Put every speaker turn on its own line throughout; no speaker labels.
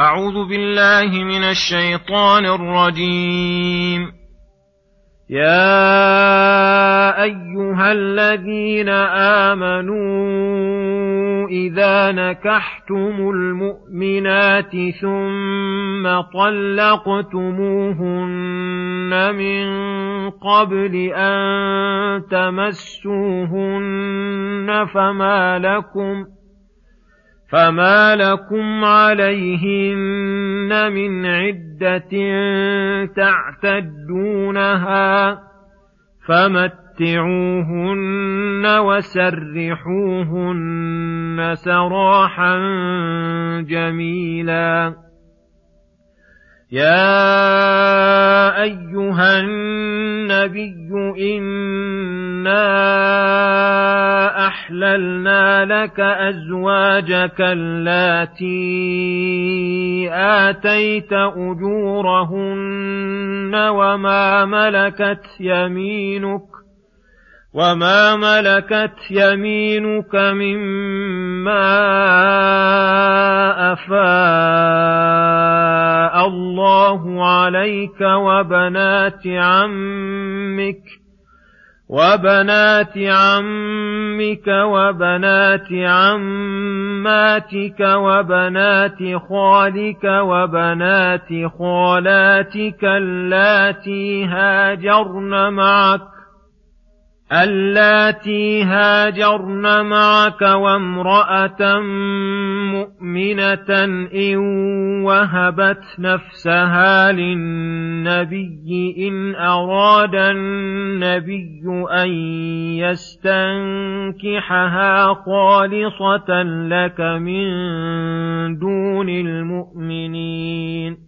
أعوذ بالله من الشيطان الرجيم. يا أيها الذين آمنوا إذا نكحتم المؤمنات ثم طلقتموهن من قبل أن تمسوهن فما لكم ۖ فما لكم عليهن من عدة تعتدونها فمتعوهن وسرحوهن سراحا جميلا يا ايها النبي أنا أحللنا لك أزواجك اللاتي آتيت أجورهن وما ملكت يمينك وما ملكت يمينك مما أفاء الله عليك وبنات عمك وبنات عمك وبنات عماتك وبنات خالك وبنات خالاتك اللاتي هاجرن معك اللاتي هاجرن معك وامرأة مؤمنة إن وهبت نفسها للنبي إن أراد النبي أن يستنكحها خالصة لك من دون المؤمنين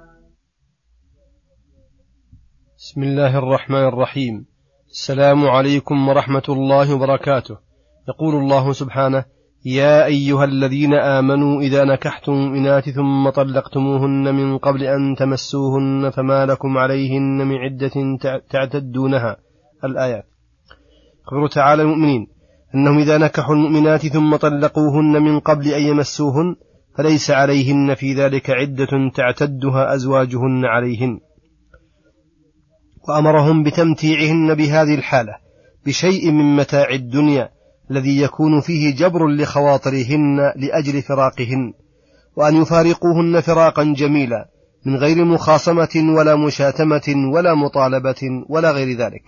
بسم الله الرحمن الرحيم. السلام عليكم ورحمة الله وبركاته. يقول الله سبحانه يا أيها الذين آمنوا إذا نكحتم المؤمنات ثم طلقتموهن من قبل أن تمسوهن فما لكم عليهن من عدة تعتدونها. الآيات. يخبر تعالى المؤمنين أنهم إذا نكحوا المؤمنات ثم طلقوهن من قبل أن يمسوهن فليس عليهن في ذلك عدة تعتدها أزواجهن عليهن. وأمرهم بتمتيعهن بهذه الحالة بشيء من متاع الدنيا الذي يكون فيه جبر لخواطرهن لأجل فراقهن وأن يفارقوهن فراقا جميلا من غير مخاصمة ولا مشاتمة ولا مطالبة ولا غير ذلك.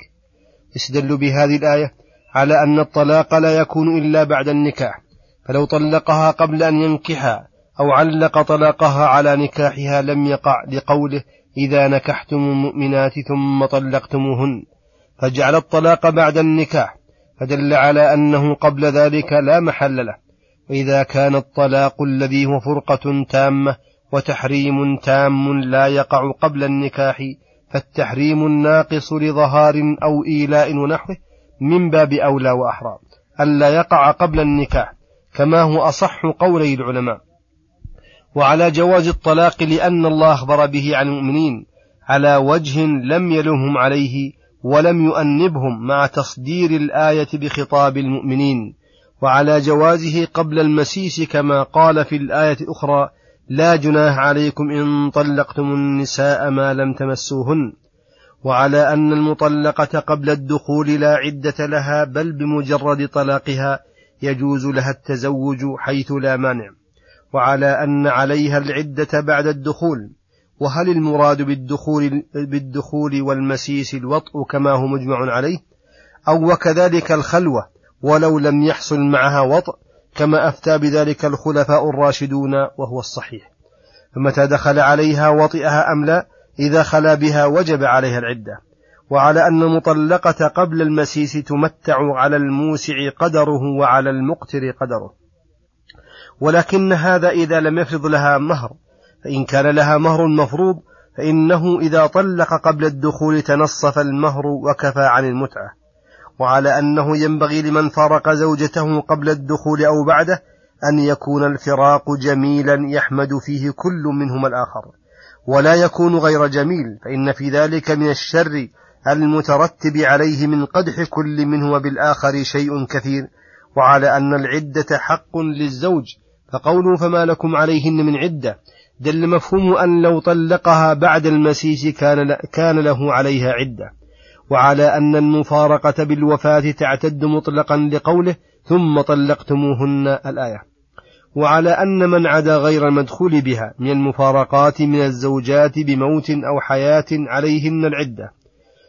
استدل بهذه الآية على أن الطلاق لا يكون إلا بعد النكاح فلو طلقها قبل أن ينكحها أو علق طلاقها على نكاحها لم يقع لقوله إذا نكحتم المؤمنات ثم طلقتموهن فجعل الطلاق بعد النكاح فدل على أنه قبل ذلك لا محل له. وإذا كان الطلاق الذي هو فرقة تامة وتحريم تام لا يقع قبل النكاح فالتحريم الناقص لظهار أو إيلاء ونحوه من باب أولى وأحرى ألا يقع قبل النكاح كما هو أصح قولي العلماء. وعلى جواز الطلاق لأن الله أخبر به عن المؤمنين على وجه لم يلمهم عليه ولم يؤنبهم مع تصدير الآية بخطاب المؤمنين وعلى جوازه قبل المسيس كما قال في الآية الأخرى لا جناح عليكم إن طلقتم النساء ما لم تمسوهن وعلى أن المطلقة قبل الدخول لا عدة لها بل بمجرد طلاقها يجوز لها التزوج حيث لا مانع وعلى أن عليها العدة بعد الدخول وهل المراد بالدخول, بالدخول والمسيس الوطء كما هو مجمع عليه؟ أو وكذلك الخلوة ولو لم يحصل معها وطء كما أفتى بذلك الخلفاء الراشدون وهو الصحيح. فمتى دخل عليها وطئها أم لا؟ إذا خلا بها وجب عليها العدة. وعلى أن المطلقة قبل المسيس تمتع على الموسع قدره وعلى المقتر قدره. ولكن هذا إذا لم يفرض لها مهر. فإن كان لها مهر مفروض فإنه إذا طلق قبل الدخول تنصف المهر وكفى عن المتعة. وعلى أنه ينبغي لمن فارق زوجته قبل الدخول أو بعده أن يكون الفراق جميلا يحمد فيه كل منهما الآخر. ولا يكون غير جميل فإن في ذلك من الشر المترتب عليه من قدح كل منهما بالآخر شيء كثير. وعلى أن العدة حق للزوج فقوله فما لكم عليهن من عدة. دل مفهوم أن لو طلقها بعد المسيس كان, كان له عليها عدة. وعلى أن المفارقة بالوفاة تعتد مطلقا لقوله ثم طلقتموهن الآية. وعلى أن من عدا غير المدخول بها من المفارقات من الزوجات بموت أو حياة عليهن العدة.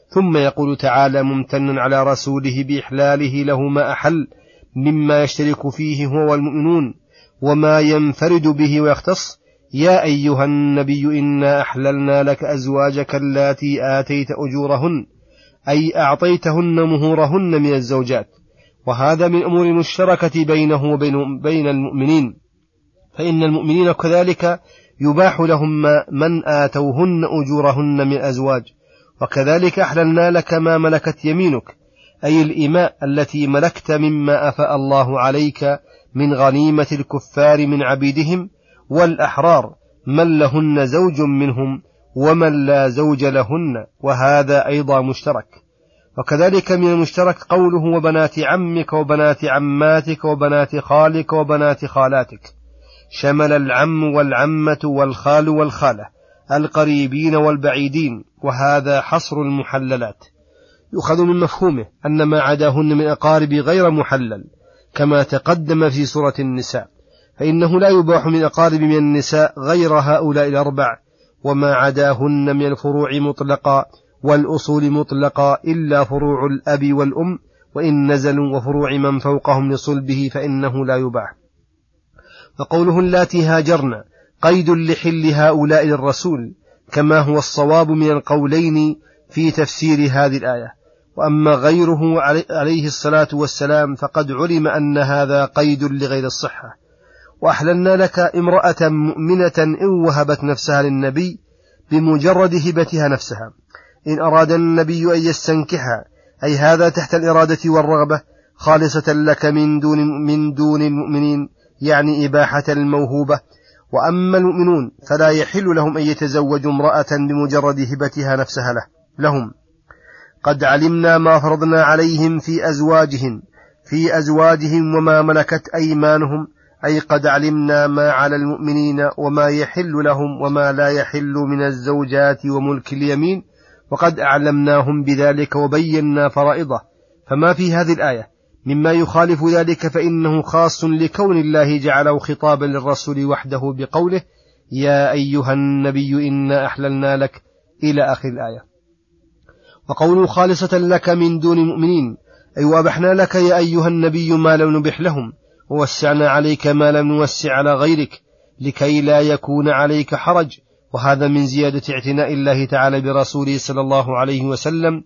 ثم يقول تعالى ممتنا على رسوله بإحلاله له ما أحل مما يشترك فيه هو والمؤمنون. وما ينفرد به ويختص يا أيها النبي إنا أحللنا لك أزواجك اللاتي آتيت أجورهن أي أعطيتهن مهورهن من الزوجات وهذا من أمور المشتركة بينه وبين بين المؤمنين. فإن المؤمنين كذلك يباح لهم من آتوهن أجورهن من أزواج وكذلك أحللنا لك ما ملكت يمينك أي الإماء التي ملكت مما أفاء الله عليك من غنيمة الكفار من عبيدهم والأحرار من لهن زوج منهم ومن لا زوج لهن وهذا أيضا مشترك. وكذلك من المشترك قوله وبنات عمك وبنات عماتك وبنات خالك وبنات خالاتك. شمل العم والعمة والخال والخالة القريبين والبعيدين وهذا حصر المحللات. يؤخذ من مفهومه أن ما عداهن من أقارب غير محلل كما تقدم في سورة النساء فإنه لا يباح من أقارب من النساء غير هؤلاء الأربع وما عداهن من الفروع مطلقا والأصول مطلقا إلا فروع الأب والأم وإن نزلوا وفروع من فوقهم لصلبه فإنه لا يباح. فقوله اللاتي هاجرن قيد لحل هؤلاء للرسول كما هو الصواب من القولين في تفسير هذه الآية. وأما غيره عليه الصلاة والسلام فقد علم أن هذا قيد لغير الصحة. وأحللنا لك امرأة مؤمنة إن وهبت نفسها للنبي بمجرد هبتها نفسها. إن أراد النبي أن يستنكحها أي هذا تحت الإرادة والرغبة خالصة لك من دون من دون المؤمنين يعني إباحة الموهوبة. وأما المؤمنون فلا يحل لهم أن يتزوجوا امرأة بمجرد هبتها نفسها له لهم. قد علمنا ما فرضنا عليهم في أزواجهم في أزواجهم وما ملكت أيمانهم أي قد علمنا ما على المؤمنين وما يحل لهم وما لا يحل من الزوجات وملك اليمين وقد أعلمناهم بذلك وبينا فرائضه. فما في هذه الآية؟ مما يخالف ذلك فإنه خاص لكون الله جعله خطابا للرسول وحده بقوله يا أيها النبي إنا أحللنا لك. إلى آخر الآية. وقوله خالصة لك من دون المؤمنين أي وأبحنا لك يا أيها النبي ما لم نبح لهم ووسعنا عليك ما لم نوسع على غيرك لكي لا يكون عليك حرج وهذا من زيادة اعتناء الله تعالى برسوله صلى الله عليه وسلم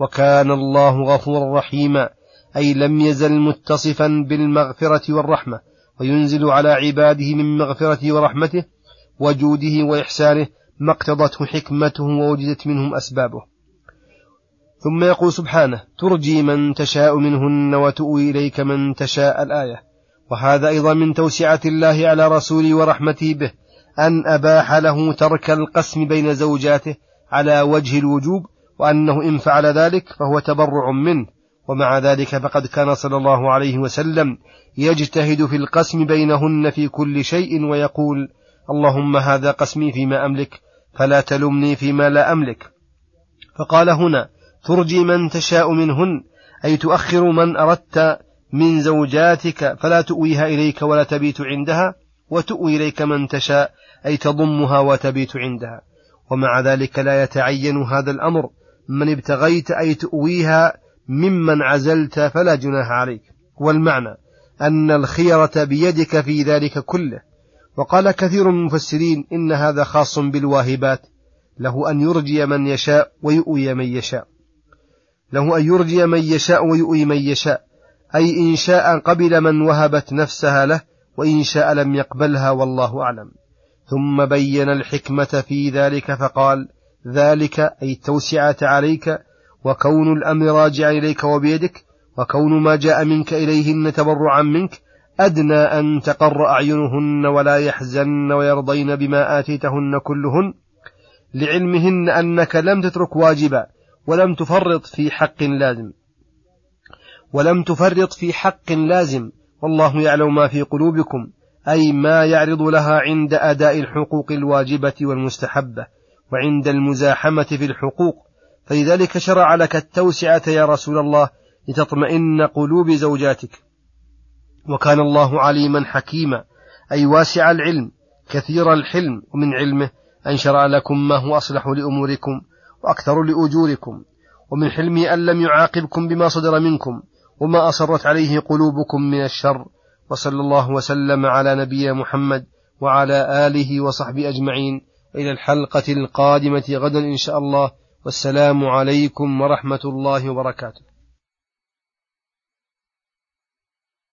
وكان الله غفورا رحيما أي لم يزل متصفا بالمغفرة والرحمة وينزل على عباده من مغفرته ورحمته وجوده وإحسانه ما اقتضته حكمته ووجدت منهم أسبابه. ثم يقول سبحانه ترجي من تشاء منهن وتؤوي إليك من تشاء الآية. وهذا أيضا من توسعة الله على رسوله ورحمته به أن أباح له ترك القسم بين زوجاته على وجه الوجوب وأنه إن فعل ذلك فهو تبرع منه. ومع ذلك فقد كان صلى الله عليه وسلم يجتهد في القسم بينهن في كل شيء ويقول اللهم هذا قسمي فيما أملك فلا تلمني فيما لا أملك. فقال هنا ترجي من تشاء منهن أي تؤخر من أردت من زوجاتك فلا تؤويها إليك ولا تبيت عندها وتؤوي إليك من تشاء أي تضمها وتبيت عندها. ومع ذلك لا يتعين هذا الأمر. من ابتغيت أي تؤويها ممن عزلت فلا جناح عليك. والمعنى أن الخيرة بيدك في ذلك كله. وقال كثير من المفسرين إن هذا خاص بالواهبات له أن يرجي من يشاء ويؤوي من يشاء. له أن يرجي من يشاء ويؤوي من يشاء. أي إن شاء قبل من وهبت نفسها له وإن شاء لم يقبلها والله أعلم. ثم بين الحكمة في ذلك فقال ذلك أي التوسعة عليك وكون الأمر راجعا إليك وبيدك وكون ما جاء منك إليهن تبرعا منك أدنى أن تقر أعينهن ولا يحزن ويرضين بما آتيتهن كلهن. لعلمهن أنك لم تترك واجبا ولم تفرط في حق لازم. ولم تفرط في حق لازم. والله يعلم ما في قلوبكم أي ما يعرض لها عند أداء الحقوق الواجبة والمستحبة وعند المزاحمة في الحقوق. فلذلك شرع لك التوسعة يا رسول الله لتطمئن قلوب زوجاتك. وكان الله عليما حكيما أي واسع العلم كثير الحلم ومن علمه أن شرع لكم ما هو أصلح لأموركم. وأكثر لأجوركم ومن حلمه أن لم يعاقبكم بما صدر منكم وما أصرت عليه قلوبكم من الشر. وصلى الله وسلم على نبينا محمد وعلى آله وصحبه أجمعين. إلى الحلقة القادمة غدا إن شاء الله. والسلام عليكم ورحمة الله وبركاته.